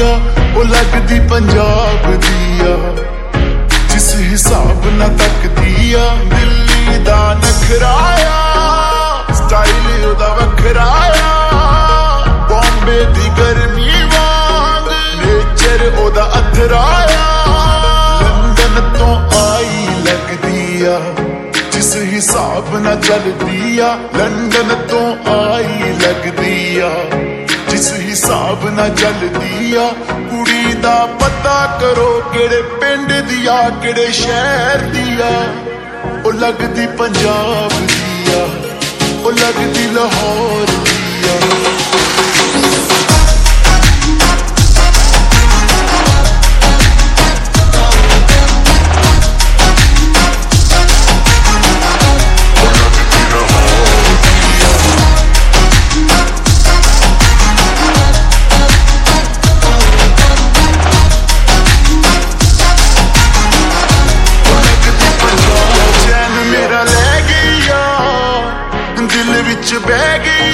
ਆ, ਉਹ ਲੱਗਦੀ ਪੰਜਾਬ ਦੀ ਆ। ਜਿਸ ਹਿਸਾਬ ਨਾਲ ਤੱਕਦੀ ਆ, ਦਿੱਲੀ ਦਾ ਨਖਰਾਇਆ ਸਟਾਈਲ ਉਹਦਾ ਵੱਖਰਾ ਆ। ਬੰਬੇ ਦੀ ਗਰਮੀ ਵਾਂਗ ਨੇਚਰ ਉਹਦਾ ਅਥਰਾਇਆ ਲੰਡਨ ਤੋਂ ਆਈ ਲੱਗਦੀ ਆ, ਜਿਸ ਹਿਸਾਬ ਨਾਲ ਚੱਲਦੀ ਆ, ਲੰਡਨ ਤੋਂ ਆਈ ਲੱਗਦੀ ਆ। ਜਿਸ ਹਿਸਾਬ ਨਾਲ ਚੱਲਦੀ ਆ। ਕੁੜੀ ਦਾ ਪਤਾ ਕਰੋ ਕਿਹੜੇ ਪਿੰਡ ਦੀ ਆ, ਕਿਹੜੇ ਸ਼ਹਿਰ ਦੀ ਆ। ਉਹ ਲੱਗਦੀ ਪੰਜਾਬ ਦੀ ਆ। ਉਹ ਲੱਗਦੀ ਲਾਹੌਰ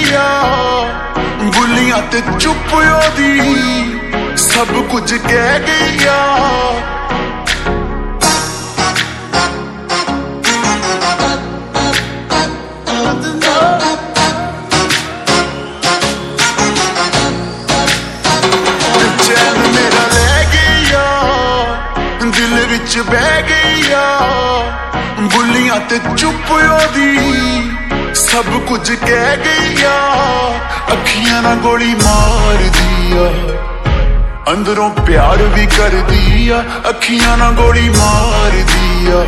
ਬਹਿ ਗਈ ਆ ਗੁੱਲੀਆਂ ਤੇ ਚੁੱਪ ਉਹਦੀ। ਸਭ ਕੁਝ ਕਹਿ ਗਈ ਆ ਚੈਨ ਮੇਰਾ ਲੈ ਗਈ ਆ ਦਿਲ ਵਿੱਚ ਬਹਿ ਗਈ ਆ ਗੁੱਲੀਆਂ ਤੇ ਚੁੱਪ ਉਹਦੀ। ਸਭ ਕੁਝ ਕਹਿ ਗਈ ਆ ਅੱਖੀਆਂ ਨਾਲ ਗੋਲੀ ਮਾਰਦੀ ਆ ਅੰਦਰੋਂ ਪਿਆਰ ਵੀ ਕਰਦੀ ਆ ਅੱਖੀਆਂ ਨਾਲ ਗੋਲੀ ਮਾਰਦੀ ਆ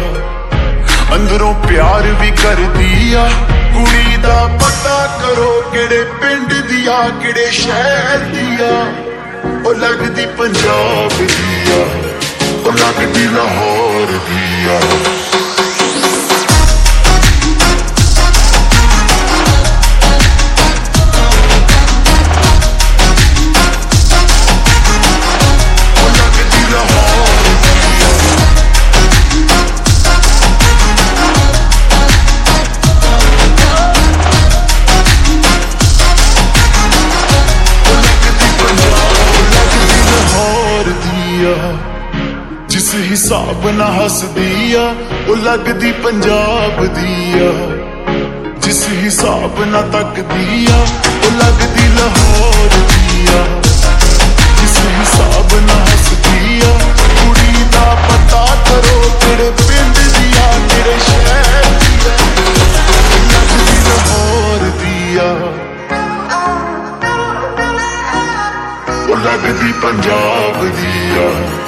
ਅੰਦਰੋਂ ਪਿਆਰ ਵੀ ਕਰਦੀ ਆ ਕੁੜੀ ਦਾ ਪਤਾ ਕਰੋ ਕਿਹੜੇ ਪਿੰਡ ਦੀ ਆ ਕਿਹੜੇ ਸ਼ਹਿਰ ਦੀ ਆ ਉਹ ਲੱਗਦੀ ਪੰਜਾਬ ਦੀ ਆ ਉਹ ਲੱਗਦੀ ਲਾਹੌਰ ਦੀ ਆ ਹਿਸਾਬ ਨਾ ਹੱਸਦੀ ਆ, ਉਹ ਲੱਗਦੀ ਪੰਜਾਬ ਦੀ ਆ। ਜਿਸ ਹਿਸਾਬ ਨਾ ਤੱਕਦੀ ਆ, ਉਹ ਲੱਗਦੀ ਲਾਹੌਰ ਦੀ ਆ। ਜਿਸ ਹਿਸਾਬ ਨਾ ਹੱਸਦੀ ਆ, ਕੁੜੀ ਦਾ ਪਤਾ ਕਰੋ ਕਿਹੜੇ ਪਿੰਡ ਦੀ ਆ, ਕਿਹੜੇ ਸ਼ਹਿਰ ਦੀ ਆ। ਲੱਗਦੀ ਲਾਹੌਰ ਦੀ ਆ। ਉਹ ਲੱਗਦੀ ਪੰਜਾਬ ਦੀ ਆ।